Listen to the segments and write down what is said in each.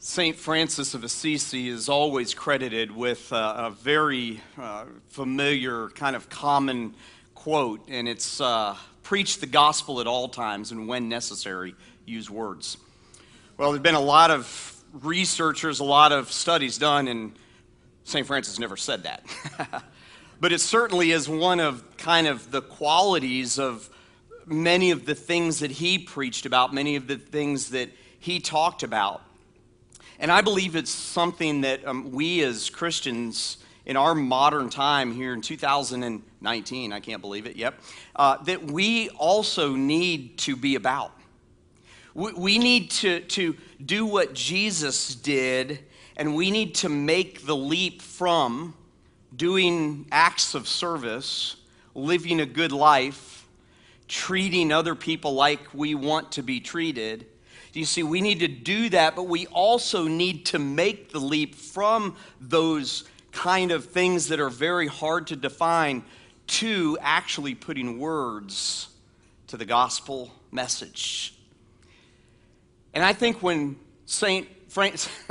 St. Francis of Assisi is always credited with uh, a very uh, familiar, kind of common quote, and it's uh, preach the gospel at all times and when necessary, use words. Well, there have been a lot of researchers, a lot of studies done, and St. Francis never said that. but it certainly is one of kind of the qualities of many of the things that he preached about, many of the things that he talked about. And I believe it's something that um, we as Christians in our modern time here in 2019, I can't believe it, yep, uh, that we also need to be about. We, we need to, to do what Jesus did, and we need to make the leap from doing acts of service, living a good life, treating other people like we want to be treated you see, we need to do that, but we also need to make the leap from those kind of things that are very hard to define to actually putting words to the gospel message. And I think when St.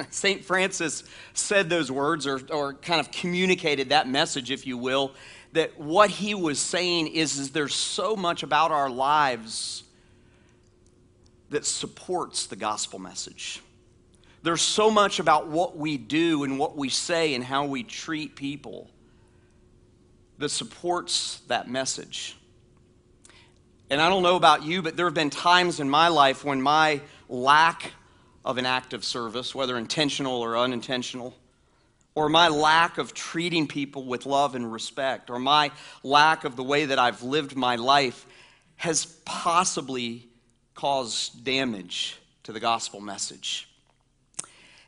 St. Francis said those words, or, or kind of communicated that message, if you will, that what he was saying is, is there's so much about our lives that supports the gospel message. There's so much about what we do and what we say and how we treat people that supports that message. And I don't know about you, but there have been times in my life when my lack of an act of service, whether intentional or unintentional, or my lack of treating people with love and respect, or my lack of the way that I've lived my life has possibly cause damage to the gospel message.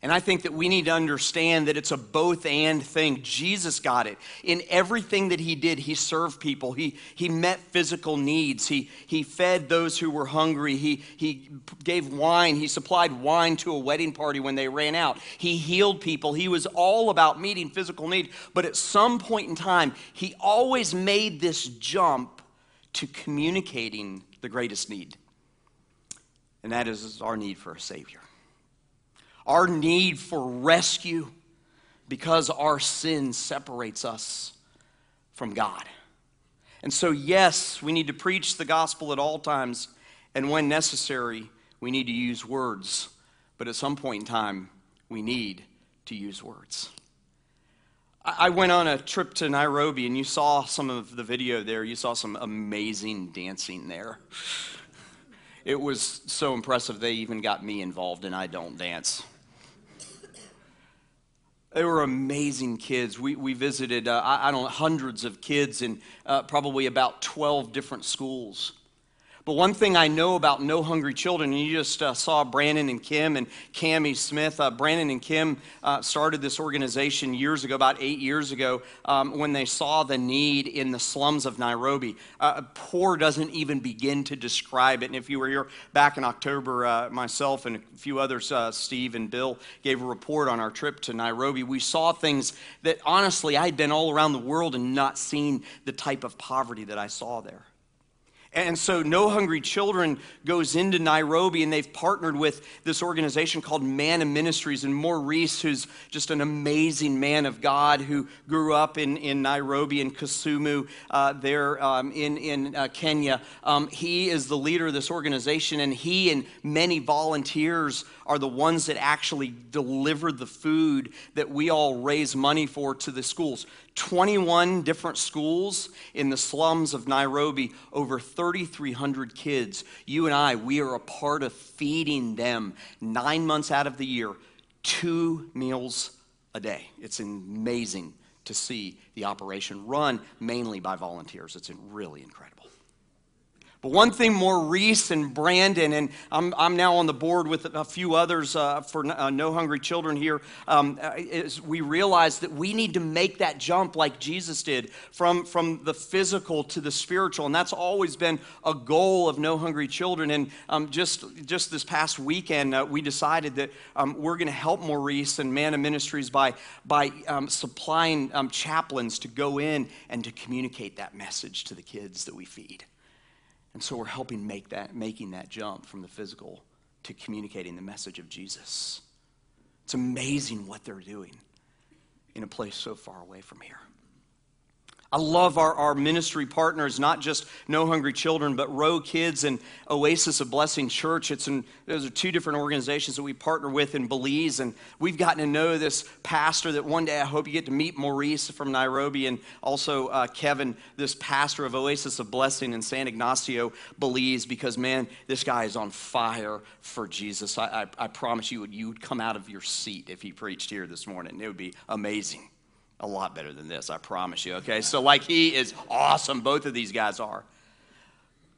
And I think that we need to understand that it's a both and thing. Jesus got it. In everything that he did, he served people. He, he met physical needs. He, he fed those who were hungry. He, he gave wine. He supplied wine to a wedding party when they ran out. He healed people. He was all about meeting physical need. But at some point in time, he always made this jump to communicating the greatest need and that is our need for a Savior. Our need for rescue because our sin separates us from God. And so, yes, we need to preach the gospel at all times, and when necessary, we need to use words. But at some point in time, we need to use words. I went on a trip to Nairobi, and you saw some of the video there. You saw some amazing dancing there it was so impressive they even got me involved, and I don't dance. They were amazing kids. We, we visited, uh, I, I, don't know, hundreds of kids in uh, probably about 12 different schools. But one thing I know about No Hungry Children, and you just uh, saw Brandon and Kim and Cami Smith. Uh, Brandon and Kim uh, started this organization years ago, about eight years ago, um, when they saw the need in the slums of Nairobi. Uh, poor doesn't even begin to describe it. And if you were here back in October, uh, myself and a few others, uh, Steve and Bill, gave a report on our trip to Nairobi. We saw things that honestly I had been all around the world and not seen the type of poverty that I saw there. And so, No Hungry Children goes into Nairobi, and they've partnered with this organization called Manna Ministries. And Maurice, who's just an amazing man of God who grew up in, in Nairobi and Kisumu, uh, there um, in, in uh, Kenya, um, he is the leader of this organization, and he and many volunteers are the ones that actually deliver the food that we all raise money for to the schools. 21 different schools in the slums of Nairobi, over 3,300 kids. You and I, we are a part of feeding them nine months out of the year, two meals a day. It's amazing to see the operation run mainly by volunteers. It's really incredible. But one thing Maurice and Brandon, and I'm, I'm now on the board with a few others uh, for uh, No Hungry Children here, um, uh, is we realize that we need to make that jump like Jesus did from, from the physical to the spiritual. And that's always been a goal of No Hungry Children. And um, just, just this past weekend, uh, we decided that um, we're going to help Maurice and Manna Ministries by, by um, supplying um, chaplains to go in and to communicate that message to the kids that we feed. And so we're helping make that, making that jump from the physical to communicating the message of Jesus. It's amazing what they're doing in a place so far away from here. I love our, our ministry partners, not just No Hungry Children, but Row Kids and Oasis of Blessing Church. It's in, those are two different organizations that we partner with in Belize. And we've gotten to know this pastor that one day I hope you get to meet Maurice from Nairobi and also uh, Kevin, this pastor of Oasis of Blessing in San Ignacio, Belize, because man, this guy is on fire for Jesus. I, I, I promise you, you would come out of your seat if he preached here this morning. It would be amazing a lot better than this, I promise you, okay? So, like, he is awesome. Both of these guys are.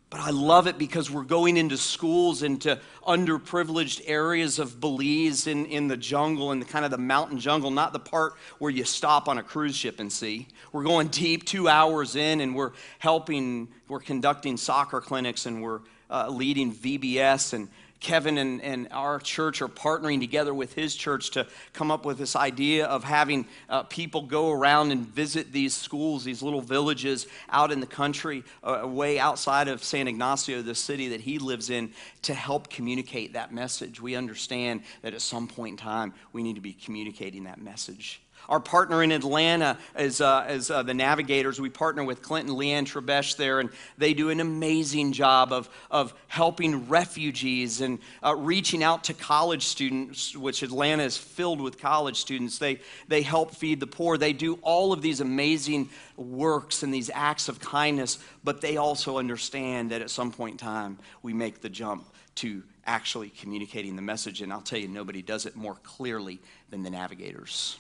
But I love it because we're going into schools, into underprivileged areas of Belize in, in the jungle, in the kind of the mountain jungle, not the part where you stop on a cruise ship and see. We're going deep, two hours in, and we're helping, we're conducting soccer clinics, and we're uh, leading VBS and Kevin and, and our church are partnering together with his church to come up with this idea of having uh, people go around and visit these schools, these little villages out in the country, uh, way outside of San Ignacio, the city that he lives in, to help communicate that message. We understand that at some point in time, we need to be communicating that message. Our partner in Atlanta is, uh, is uh, the Navigators. We partner with Clint and Leanne Trebesh there, and they do an amazing job of, of helping refugees and uh, reaching out to college students, which Atlanta is filled with college students. They, they help feed the poor. They do all of these amazing works and these acts of kindness, but they also understand that at some point in time, we make the jump to actually communicating the message. And I'll tell you, nobody does it more clearly than the Navigators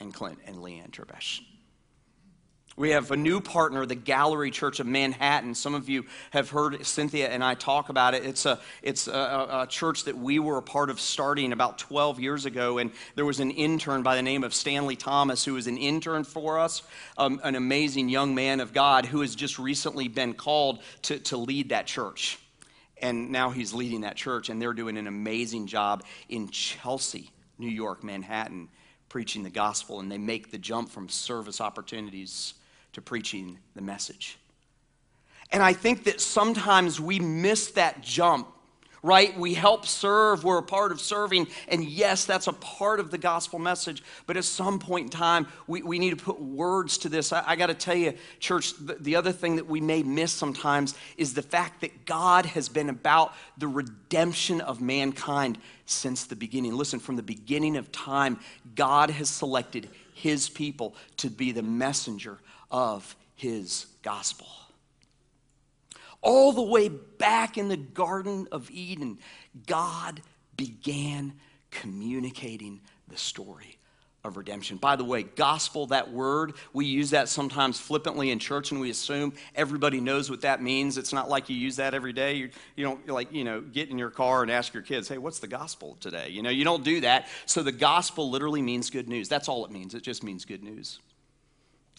and Clint and Leanne Trebesh. We have a new partner, the Gallery Church of Manhattan. Some of you have heard Cynthia and I talk about it. It's a, it's a, a, church that we were a part of starting about 12 years ago. And there was an intern by the name of Stanley Thomas who was an intern for us, um, an amazing young man of God who has just recently been called to, to lead that church. And now he's leading that church, and they're doing an amazing job in Chelsea, New York, Manhattan preaching the gospel, and they make the jump from service opportunities to preaching the message. And I think that sometimes we miss that jump, right? We help serve, we're a part of serving, and yes, that's a part of the gospel message, but at some point in time, we, we need to put words to this. I, I got to tell you, church, the, the other thing that we may miss sometimes is the fact that God has been about the redemption of mankind since the beginning. Listen, from the beginning of time, God has selected his people to be the messenger of his gospel. All the way back in the Garden of Eden, God began communicating the story of redemption. By the way, gospel, that word, we use that sometimes flippantly in church and we assume everybody knows what that means. It's not like you use that every day. You, you don't like, you know, get in your car and ask your kids, hey, what's the gospel today? You know, you don't do that. So the gospel literally means good news. That's all it means. It just means good news.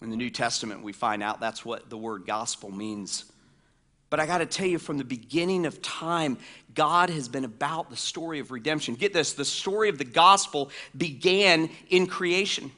In the New Testament, we find out that's what the word gospel means. But I got to tell you, from the beginning of time, God has been about the story of redemption. Get this the story of the gospel began in creation.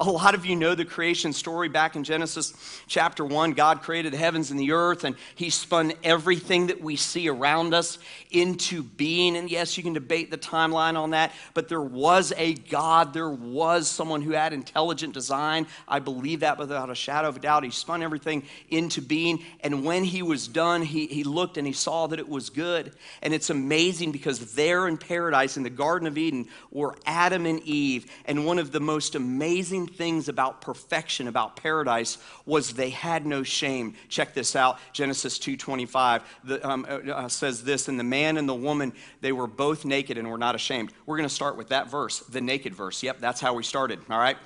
A lot of you know the creation story back in Genesis chapter 1. God created the heavens and the earth, and He spun everything that we see around us into being. And yes, you can debate the timeline on that, but there was a God. There was someone who had intelligent design. I believe that without a shadow of a doubt. He spun everything into being. And when He was done, He, he looked and He saw that it was good. And it's amazing because there in paradise, in the Garden of Eden, were Adam and Eve. And one of the most amazing things about perfection, about paradise, was they had no shame. Check this out. Genesis 2.25 the, um, uh, uh, says this, and the man and the woman, they were both naked and were not ashamed. We're going to start with that verse, the naked verse. Yep, that's how we started, all right?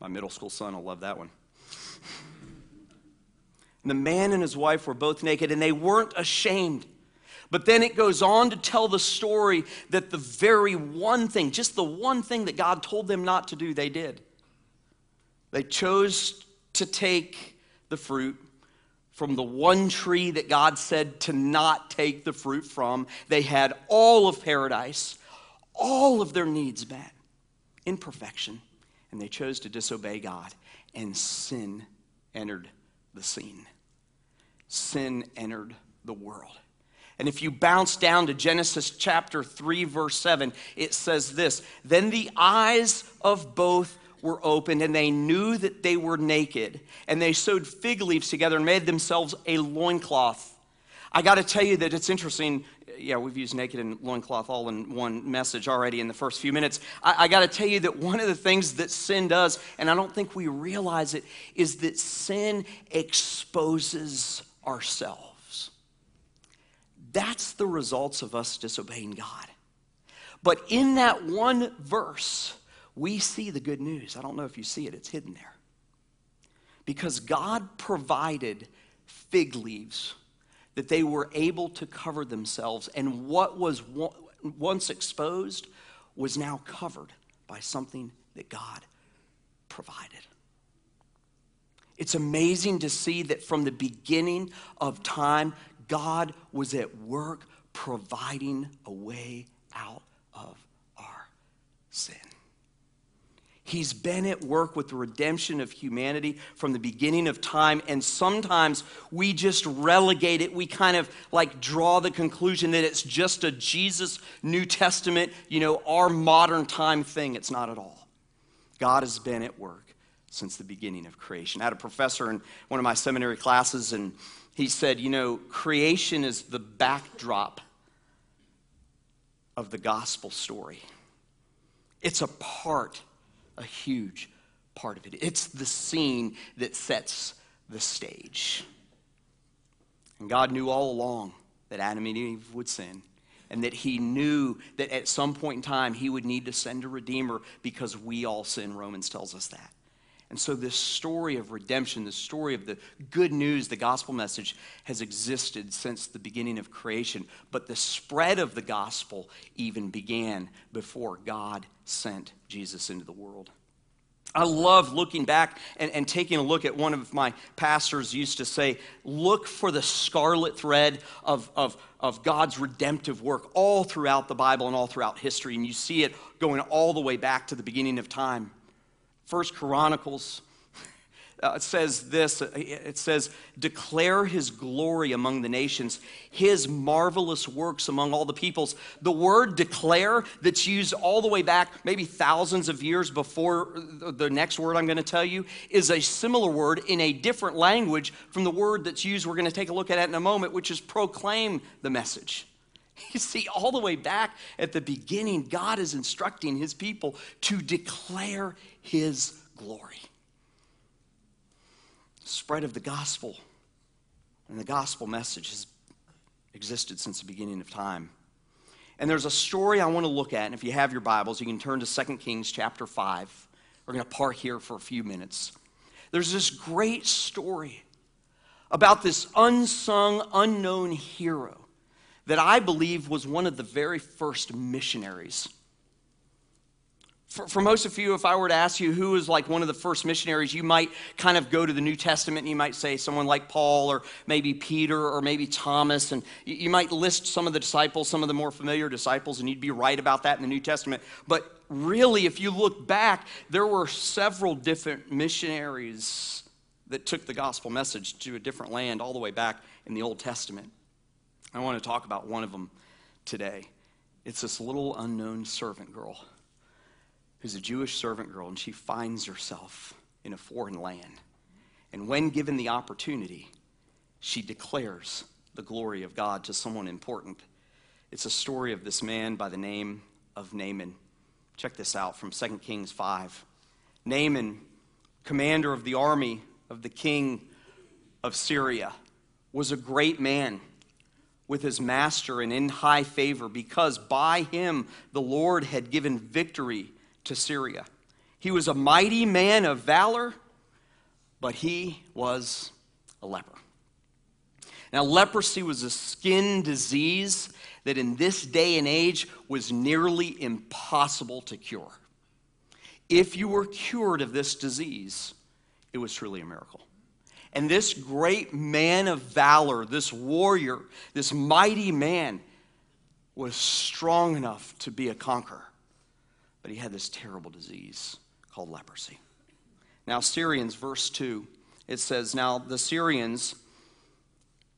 My middle school son will love that one. And the man and his wife were both naked, and they weren't ashamed. But then it goes on to tell the story that the very one thing, just the one thing that God told them not to do, they did. They chose to take the fruit from the one tree that God said to not take the fruit from. They had all of paradise, all of their needs met in perfection, and they chose to disobey God, and sin entered the scene. Sin entered the world. And if you bounce down to Genesis chapter 3, verse 7, it says this Then the eyes of both were opened, and they knew that they were naked. And they sewed fig leaves together and made themselves a loincloth. I got to tell you that it's interesting. Yeah, we've used naked and loincloth all in one message already in the first few minutes. I, I got to tell you that one of the things that sin does, and I don't think we realize it, is that sin exposes ourselves. That's the results of us disobeying God. But in that one verse, we see the good news. I don't know if you see it, it's hidden there. Because God provided fig leaves that they were able to cover themselves, and what was once exposed was now covered by something that God provided. It's amazing to see that from the beginning of time, God was at work providing a way out of our sin. He's been at work with the redemption of humanity from the beginning of time, and sometimes we just relegate it. We kind of like draw the conclusion that it's just a Jesus New Testament, you know, our modern time thing. It's not at all. God has been at work since the beginning of creation. I had a professor in one of my seminary classes, and he said, You know, creation is the backdrop of the gospel story, it's a part a huge part of it. It's the scene that sets the stage. And God knew all along that Adam and Eve would sin, and that He knew that at some point in time He would need to send a Redeemer because we all sin. Romans tells us that. And so, this story of redemption, the story of the good news, the gospel message, has existed since the beginning of creation. But the spread of the gospel even began before God sent Jesus into the world. I love looking back and, and, taking a look at one of my pastors used to say, look for the scarlet thread of, of, of God's redemptive work all throughout the Bible and all throughout history. And you see it going all the way back to the beginning of time. First Chronicles uh, says this it says, Declare his glory among the nations, his marvelous works among all the peoples. The word declare, that's used all the way back, maybe thousands of years before the next word I'm going to tell you, is a similar word in a different language from the word that's used, we're going to take a look at it in a moment, which is proclaim the message. You see, all the way back at the beginning, God is instructing his people to declare his glory spread of the gospel and the gospel message has existed since the beginning of time. And there's a story I want to look at, and if you have your Bibles, you can turn to 2 Kings chapter 5. We're going to park here for a few minutes. There's this great story about this unsung, unknown hero that I believe was one of the very first missionaries for, for, most of you, if I were to ask you who was like one of the first missionaries, you might kind of go to the New Testament and you might say someone like Paul or maybe Peter or maybe Thomas. And you, you might list some of the disciples, some of the more familiar disciples, and you'd be right about that in the New Testament. But really, if you look back, there were several different missionaries that took the gospel message to a different land all the way back in the Old Testament. I want to talk about one of them today. It's this little unknown servant girl who's a Jewish servant girl, and she finds herself in a foreign land. And when given the opportunity, she declares the glory of God to someone important. It's a story of this man by the name of Naaman. Check this out from 2 Kings 5. Naaman, commander of the army of the king of Syria, was a great man with his master and in high favor because by him the Lord had given victory to Syria. He was a mighty man of valor, but he was a leper. Now, leprosy was a skin disease that in this day and age was nearly impossible to cure. If you were cured of this disease, it was truly a miracle. And this great man of valor, this warrior, this mighty man, was strong enough to be a conqueror but he had this terrible disease called leprosy. Now, Syrians, verse 2, it says, Now the Syrians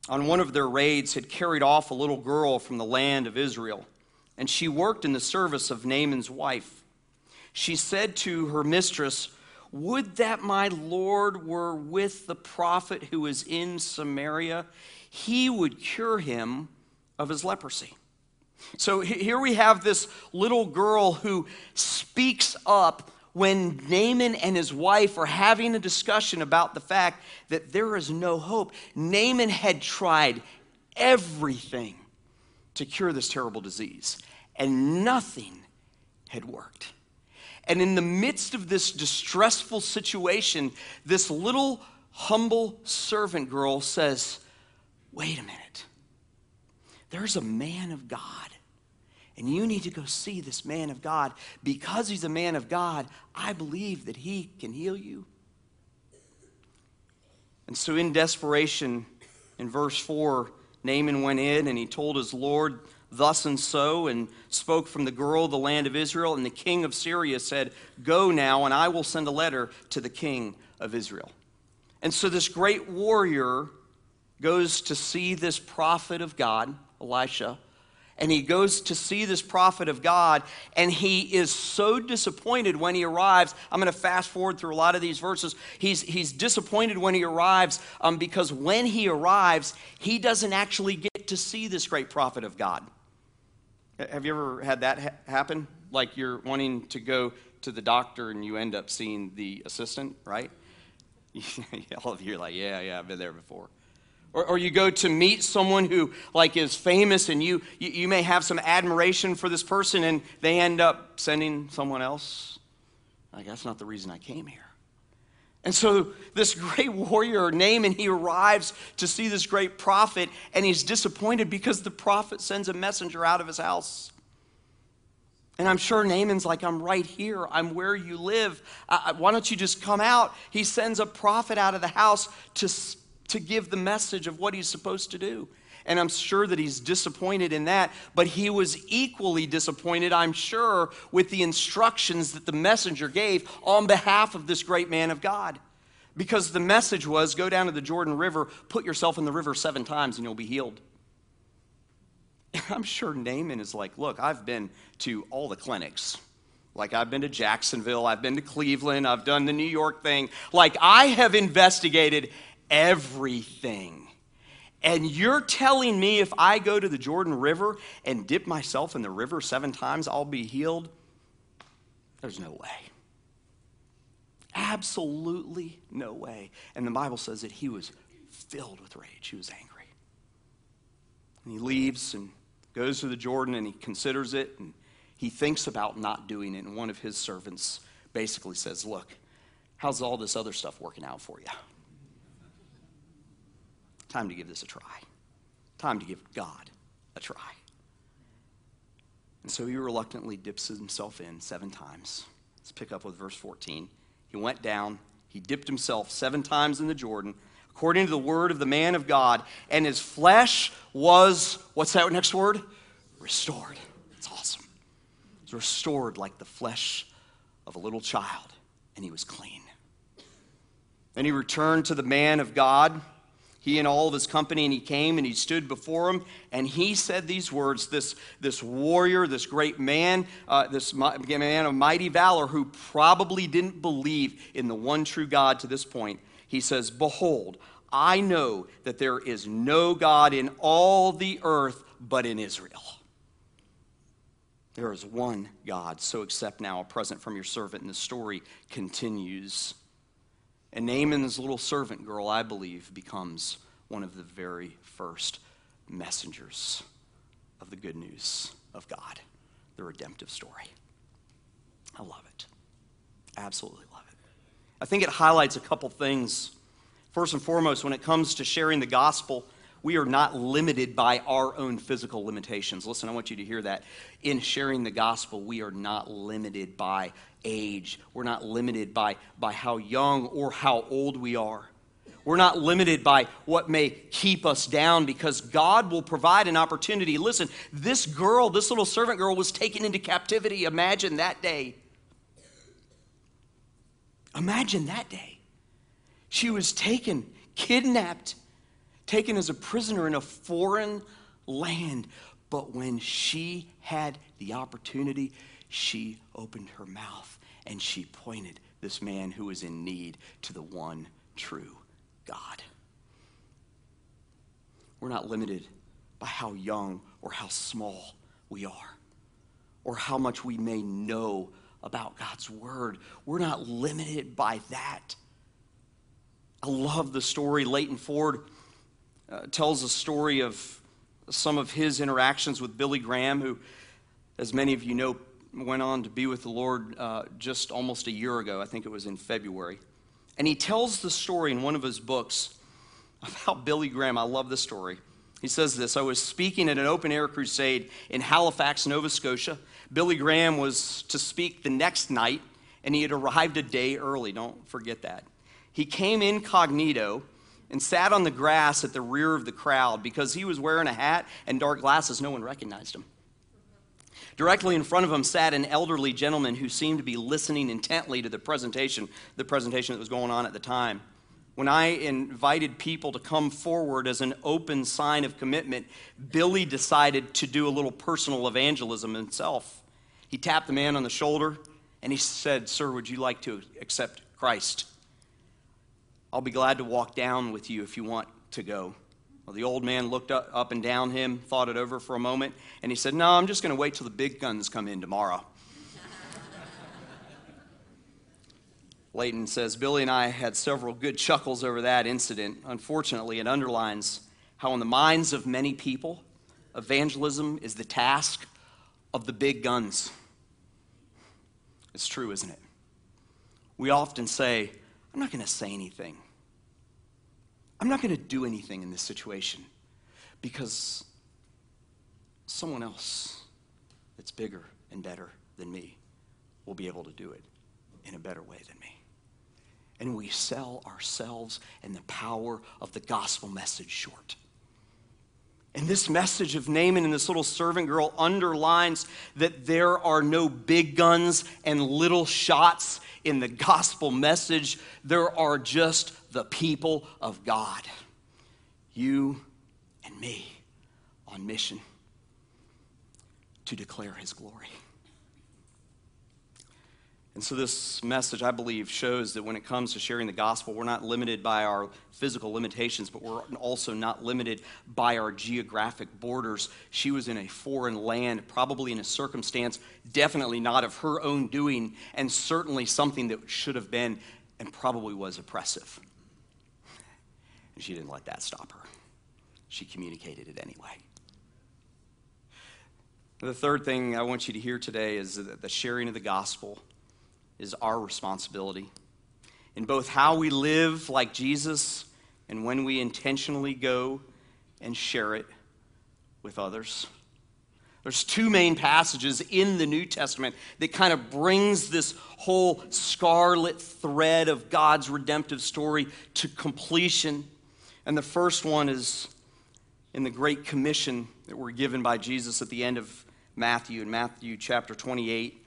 on one of their raids, had carried off a little girl from the land of Israel, and she worked in the service of Naaman's wife. She said to her mistress, Would that my Lord were with the prophet who is in Samaria. He would cure him of his leprosy. So here we have this little girl who speaks up when Naaman and his wife are having a discussion about the fact that there is no hope. Naaman had tried everything to cure this terrible disease, and nothing had worked. And in the midst of this distressful situation, this little humble servant girl says, Wait a minute. There's a man of God and you need to go see this man of God. Because he's a man of God, I believe that he can heal you. And so, in desperation, in verse 4, Naaman went in and he told his Lord thus and so and spoke from the girl of the land of Israel. And the king of Syria said, Go now, and I will send a letter to the king of Israel. And so, this great warrior goes to see this prophet of God, Elisha and he goes to see this prophet of God, and he is so disappointed when he arrives. I'm going to fast forward through a lot of these verses. He's, he's disappointed when he arrives um, because when he arrives, he doesn't actually get to see this great prophet of God. Have you ever had that ha- happen? Like you're wanting to go to the doctor and you end up seeing the assistant, right? All of you are like, yeah, yeah, I've been there before. Or, or, you go to meet someone who like is famous and you, you, you may have some admiration for this person and they end up sending someone else like that's not the reason i came here and so this great warrior naaman he arrives to see this great prophet and he's disappointed because the prophet sends a messenger out of his house and I'm sure Naaman's like, I'm right here. I'm where you live. Why don't you just come out? He sends a prophet out of the house to to give the message of what he's supposed to do. And I'm sure that he's disappointed in that, but he was equally disappointed, I'm sure, with the instructions that the messenger gave on behalf of this great man of God. Because the message was go down to the Jordan River, put yourself in the river seven times, and you'll be healed. I'm sure Naaman is like, look, I've been to all the clinics. Like, I've been to Jacksonville, I've been to Cleveland, I've done the New York thing. Like, I have investigated everything. And you're telling me if I go to the Jordan River and dip myself in the river seven times, I'll be healed? There's no way. Absolutely no way. And the Bible says that he was filled with rage. He was angry. And he leaves and goes to the Jordan and he considers it and he thinks about not doing it. And one of his servants basically says, Look, how's all this other stuff working out for you? Time to give this a try. Time to give God a try. And so he reluctantly dips himself in seven times. Let's pick up with verse 14. He went down, he dipped himself seven times in the Jordan, according to the word of the man of God, and his flesh was, what's that next word? Restored. It's awesome. It's restored like the flesh of a little child, and he was clean. Then he returned to the man of God he and all of his company, and he came and he stood before him, and he said these words This, this warrior, this great man, uh, this man of mighty valor who probably didn't believe in the one true God to this point, he says, Behold, I know that there is no God in all the earth but in Israel. There is one God, so accept now a present from your servant. And the story continues. And Naaman's little servant girl, I believe, becomes one of the very first messengers of the good news of God, the redemptive story. I love it. Absolutely love it. I think it highlights a couple things. First and foremost, when it comes to sharing the gospel, we are not limited by our own physical limitations. Listen, I want you to hear that. In sharing the gospel, we are not limited by age. We're not limited by, by how young or how old we are. We're not limited by what may keep us down because God will provide an opportunity. Listen, this girl, this little servant girl, was taken into captivity. Imagine that day. Imagine that day. She was taken, kidnapped, taken as a prisoner in a foreign land. But when she had the opportunity, she opened her mouth and she pointed this man who was in need to the one true God. We're not limited by how young or how small we are or how much we may know about God's word. We're not limited by that. I love the story. Leighton Ford uh, tells a story of some of his interactions with Billy Graham, who, as many of you know, went on to be with the Lord uh, just almost a year ago. I think it was in February. And he tells the story in one of his books about Billy Graham. I love the story. He says this I was speaking at an open air crusade in Halifax, Nova Scotia. Billy Graham was to speak the next night, and he had arrived a day early. Don't forget that. He came incognito and sat on the grass at the rear of the crowd because he was wearing a hat and dark glasses. No one recognized him. Directly in front of him sat an elderly gentleman who seemed to be listening intently to the presentation, the presentation that was going on at the time. When I invited people to come forward as an open sign of commitment, Billy decided to do a little personal evangelism himself. He tapped the man on the shoulder and he said, Sir, would you like to accept Christ? I'll be glad to walk down with you if you want to go. Well, the old man looked up, up and down him, thought it over for a moment, and he said, No, I'm just going to wait till the big guns come in tomorrow. Leighton says, Billy and I had several good chuckles over that incident. Unfortunately, it underlines how, in the minds of many people, evangelism is the task of the big guns. It's true, isn't it? We often say, I'm not going to say anything. I'm not going to do anything in this situation because someone else that's bigger and better than me will be able to do it in a better way than me. And we sell ourselves and the power of the gospel message short. And this message of Naaman and this little servant girl underlines that there are no big guns and little shots in the gospel message. There are just the people of God. You and me on mission to declare his glory. And so, this message, I believe, shows that when it comes to sharing the gospel, we're not limited by our physical limitations, but we're also not limited by our geographic borders. She was in a foreign land, probably in a circumstance definitely not of her own doing, and certainly something that should have been and probably was oppressive. And she didn't let that stop her, she communicated it anyway. The third thing I want you to hear today is the sharing of the gospel is our responsibility. In both how we live like Jesus and when we intentionally go and share it with others. There's two main passages in the New Testament that kind of brings this whole scarlet thread of God's redemptive story to completion. And the first one is in the Great Commission that were given by Jesus at the end of Matthew, in Matthew chapter 28.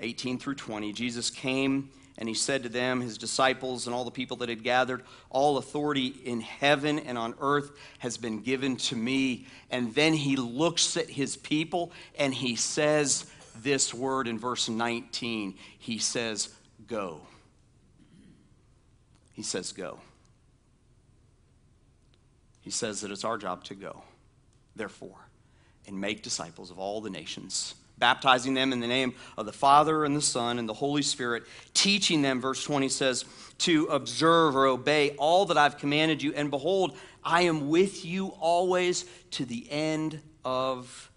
18 through 20. Jesus came and he said to them, his disciples, and all the people that had gathered, All authority in heaven and on earth has been given to me. And then he looks at his people and he says this word in verse 19. He says, Go. He says, Go. He says that it's our job to go, therefore, and make disciples of all the nations baptizing them in the name of the Father and the Son and the Holy Spirit, teaching them, verse 20 says, to observe or obey all that I've commanded you. And behold, I am with you always to the end of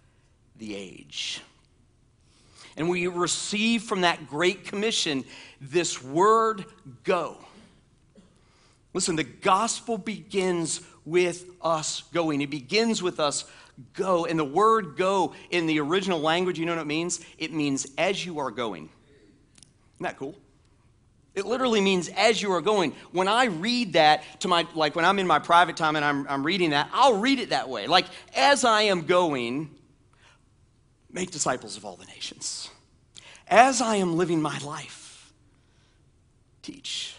the age. And we receive from that great commission this word go. Listen, the gospel begins with us going. It begins with us go. And the word go in the original language, you know what it means? It means as you are going. Isn't that cool? It literally means as you are going. When I read that to my, like when I'm in my private time and I'm, I'm reading that, I'll read it that way. Like, as I am going, make disciples of all the nations. As I am living my life, teach.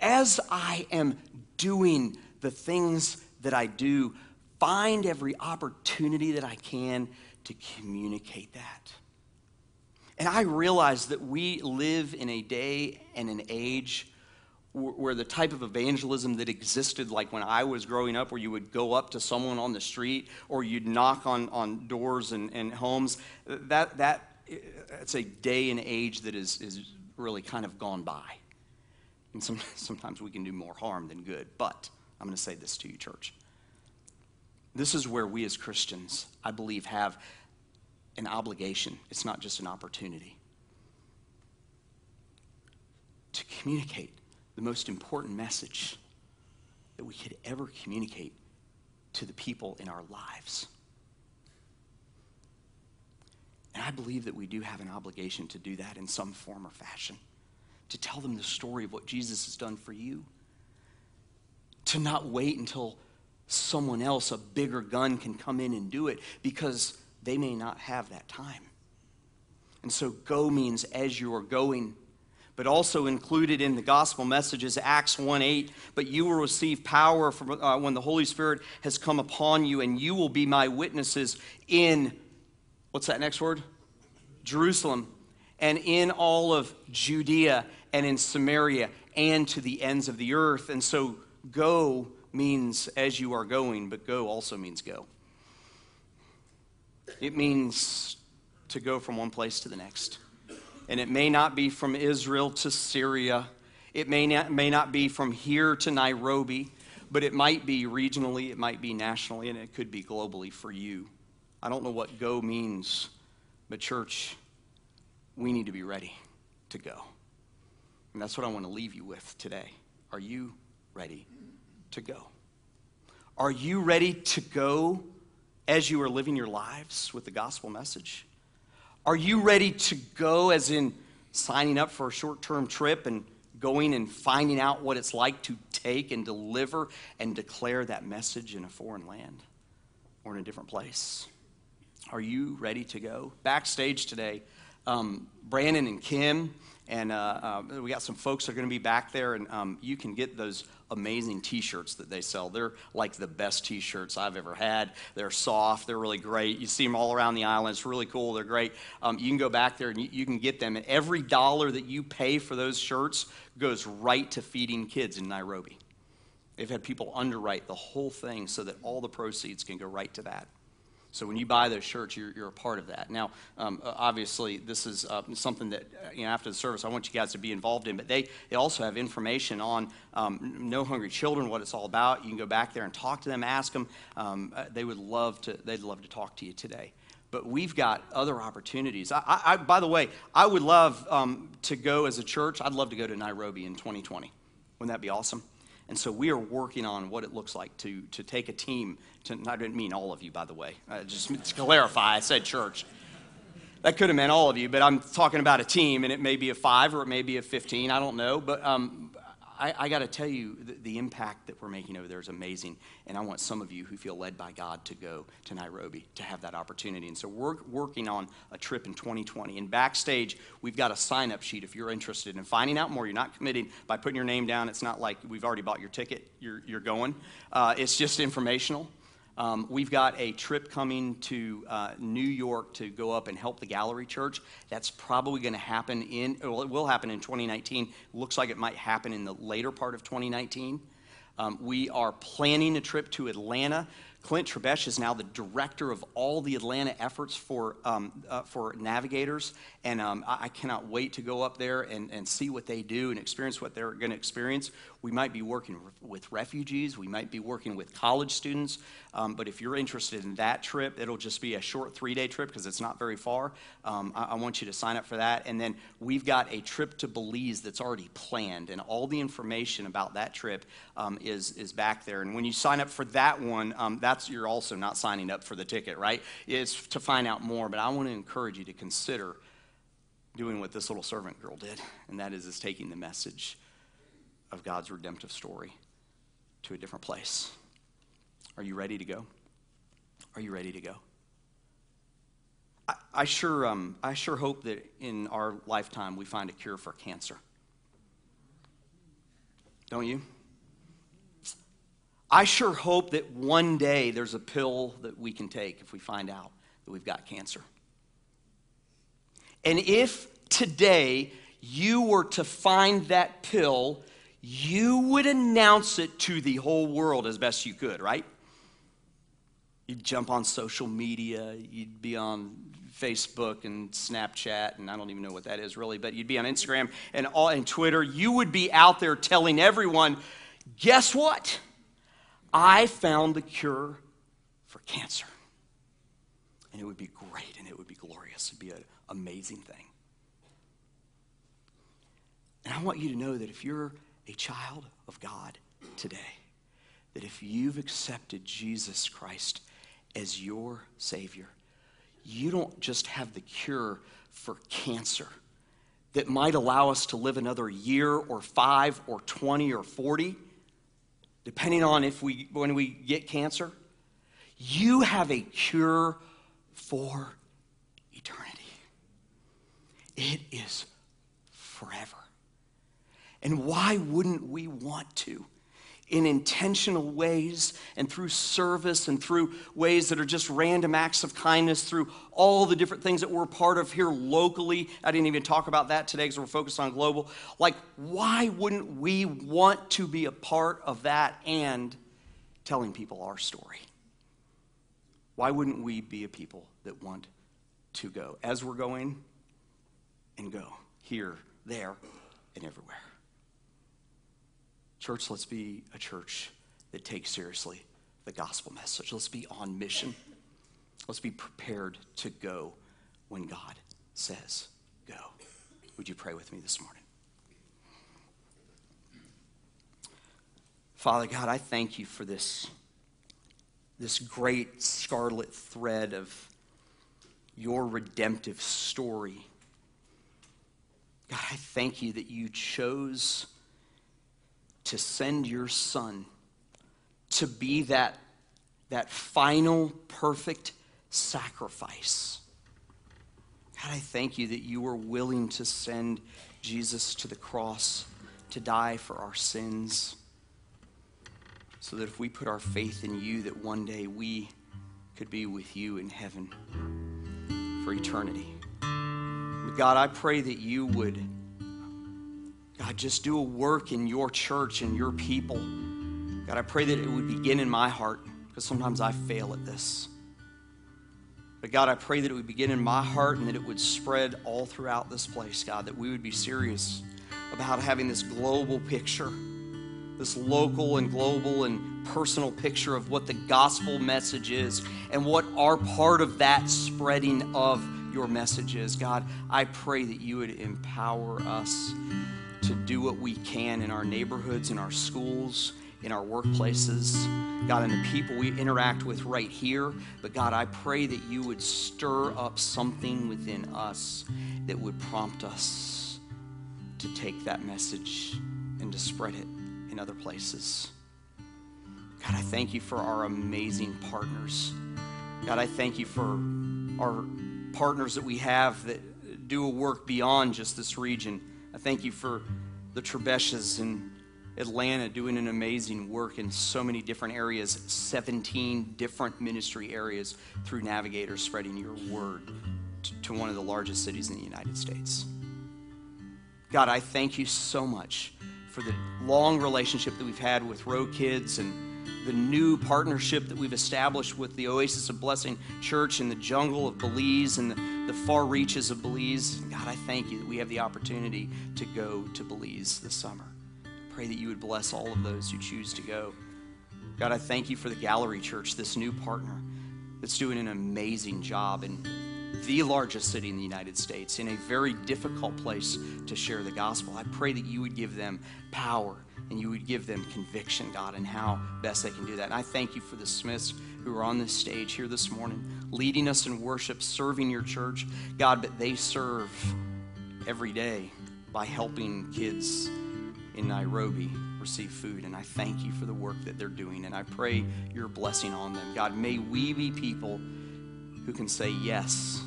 As I am doing the things that I do, find every opportunity that I can to communicate that. And I realize that we live in a day and an age where the type of evangelism that existed, like when I was growing up, where you would go up to someone on the street or you'd knock on, on doors and, and homes, that, that it's a day and age that is, is really kind of gone by. And some, sometimes we can do more harm than good. But I'm going to say this to you, church. This is where we as Christians, I believe, have an obligation. It's not just an opportunity to communicate the most important message that we could ever communicate to the people in our lives. And I believe that we do have an obligation to do that in some form or fashion, to tell them the story of what Jesus has done for you, to not wait until someone else, a bigger gun, can come in and do it because they may not have that time. And so, go means as you are going but also included in the gospel message is Acts 1 8. But you will receive power from, uh, when the Holy Spirit has come upon you, and you will be my witnesses in, what's that next word? Jerusalem, and in all of Judea and in Samaria and to the ends of the earth. And so, go means as you are going, but go also means go. It means to go from one place to the next and it may not be from Israel to Syria. It may not, may not be from here to Nairobi, but it might be regionally, it might be nationally, and it could be globally for you. I don't know what go means, but church, we need to be ready to go. And that's what I want to leave you with today. Are you ready to go? Are you ready to go as you are living your lives with the gospel message? Are you ready to go, as in signing up for a short term trip and going and finding out what it's like to take and deliver and declare that message in a foreign land or in a different place? Are you ready to go? Backstage today, um, Brandon and Kim, and uh, uh, we got some folks that are going to be back there, and um, you can get those amazing t-shirts that they sell. They're like the best t-shirts I've ever had. They're soft. They're really great. You see them all around the island. It's really cool. They're great. Um, you can go back there and you, you, can get them. And every dollar that you pay for those shirts goes right to feeding kids in Nairobi. They've had people underwrite the whole thing so that all the proceeds can go right to that. So when you buy those shirts, you're, you're a part of that. Now, um, obviously, this is uh, something that uh, you know after the service I want you guys to be involved in. But they they also have information on um, No Hungry Children, what it's all about. You can go back there and talk to them, ask them. Um, uh, they would love to. They'd love to talk to you today. But we've got other opportunities. I, I, by the way, I would love um, to go as a church. I'd love to go to Nairobi in 2020. Wouldn't that be awesome? And so we are working on what it looks like to, to take a team. To, I didn't mean all of you, by the way. Uh, just to clarify, I said church. That could have meant all of you, but I'm talking about a team, and it may be a five or it may be a 15. I don't know. But um, I, I got to tell you, the, the, impact that we're making over there is amazing. And I want some of you who feel led by God to go to Nairobi to have that opportunity. And so we're working on a trip in 2020. And backstage, we've got a sign up sheet if you're interested in finding out more. You're not committing by putting your name down. It's not like we've already bought your ticket, you're, you're going. Uh, it's just informational. Um, we've got a trip coming to uh, New York to go up and help the Gallery Church. That's probably going to happen in, well, it will happen in 2019. Looks like it might happen in the later part of 2019. Um, we are planning a trip to Atlanta Clint Trebesh is now the director of all the Atlanta efforts for, um, uh, for navigators. And um, I, I, cannot wait to go up there and, and see what they do and experience what they're going to experience. We might be working with refugees, we might be working with college students. Um, but if you're interested in that trip, it'll just be a short three day trip because it's not very far. Um, I, I, want you to sign up for that. And then we've got a trip to Belize that's already planned. And all the information about that trip um, is, is back there. And when you sign up for that one, um, that's you're also not signing up for the ticket, right? It's to find out more, but I want to encourage you to consider doing what this little servant girl did, and that is, is taking the message of God's redemptive story to a different place. Are you ready to go? Are you ready to go? I, I sure, um, I sure hope that in our lifetime we find a cure for cancer. Don't you? I sure hope that one day there's a pill that we can take if we find out that we've got cancer. And if today you were to find that pill, you would announce it to the whole world as best you could, right? You'd jump on social media, you'd be on Facebook and Snapchat, and I don't even know what that is really, but you'd be on Instagram and all and Twitter. You would be out there telling everyone, guess what? I found the cure for cancer. And it would be great and it would be glorious. It'd be an amazing thing. And I want you to know that if you're a child of God today, that if you've accepted Jesus Christ as your Savior, you don't just have the cure for cancer that might allow us to live another year or five or 20 or 40, depending on if we, when we get cancer. You have a cure for eternity. It is forever. And why wouldn't we want to? In intentional ways and through service and through ways that are just random acts of kindness, through all the different things that we're part of here locally. I didn't even talk about that today because we're focused on global. Like, why wouldn't we want to be a part of that and telling people our story? Why wouldn't we be a people that want to go as we're going and go here, there, and everywhere? Church, let's be a church that takes seriously the gospel message. Let's be on mission. Let's be prepared to go when God says go. Would you pray with me this morning? Father God, I thank you for this, this great scarlet thread of your redemptive story. God, I thank you that you chose to send your son to be that, that final perfect sacrifice. God, I thank you that you were willing to send Jesus to the cross to die for our sins, so that if we put our faith in you, that one day we could be with you in heaven for eternity. God, I pray that you would God, just do a work in your church and your people. God, I pray that it would begin in my heart because sometimes I fail at this. But God, I pray that it would begin in my heart and that it would spread all throughout this place, God, that we would be serious about having this global picture, this local and global and personal picture of what the gospel message is and what our part of that spreading of your message is. God, I pray that you would empower us to do what we can in our neighborhoods, in our schools, in our workplaces, God, and the people we interact with right here. But God, I pray that you would stir up something within us that would prompt us to take that message and to spread it in other places. God, I thank you for our amazing partners. God, I thank you for our partners that we have that do a work beyond just this region. Thank you for the Trebeshes in Atlanta doing an amazing work in so many different areas, 17 different ministry areas through Navigators, spreading your word to, to one of the largest cities in the United States. God, I thank you so much for the long relationship that we've had with Row Kids and the new partnership that we've established with the Oasis of Blessing Church in the jungle of Belize and the, far reaches of Belize. God, I thank you that we have the opportunity to go to Belize this summer. Pray that you would bless all of those who choose to go. God, I thank you for the Gallery Church, this new partner that's doing an amazing job in the largest city in the United States, in a very difficult place to share the gospel. I pray that you would give them power and you would give them conviction, God, and how best they can do that. And I thank you for the Smiths who are on this stage here this morning, leading us in worship, serving your church, God, but they serve every day by helping kids in Nairobi receive food. And I thank you for the work that they're doing. And I pray your blessing on them. God, may we be people who can say yes,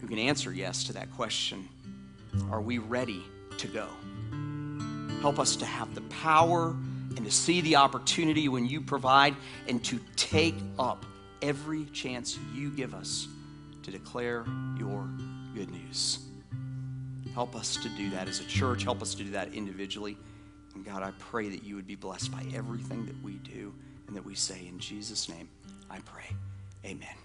who can answer yes to that question Are we ready to go? Help us to have the power and to see the opportunity when you provide and to take up every chance you give us to declare your good news. Help us to do that as a church. Help us to do that individually. And God, I pray that you would be blessed by everything that we do and that we say. In Jesus' name, I pray. Amen.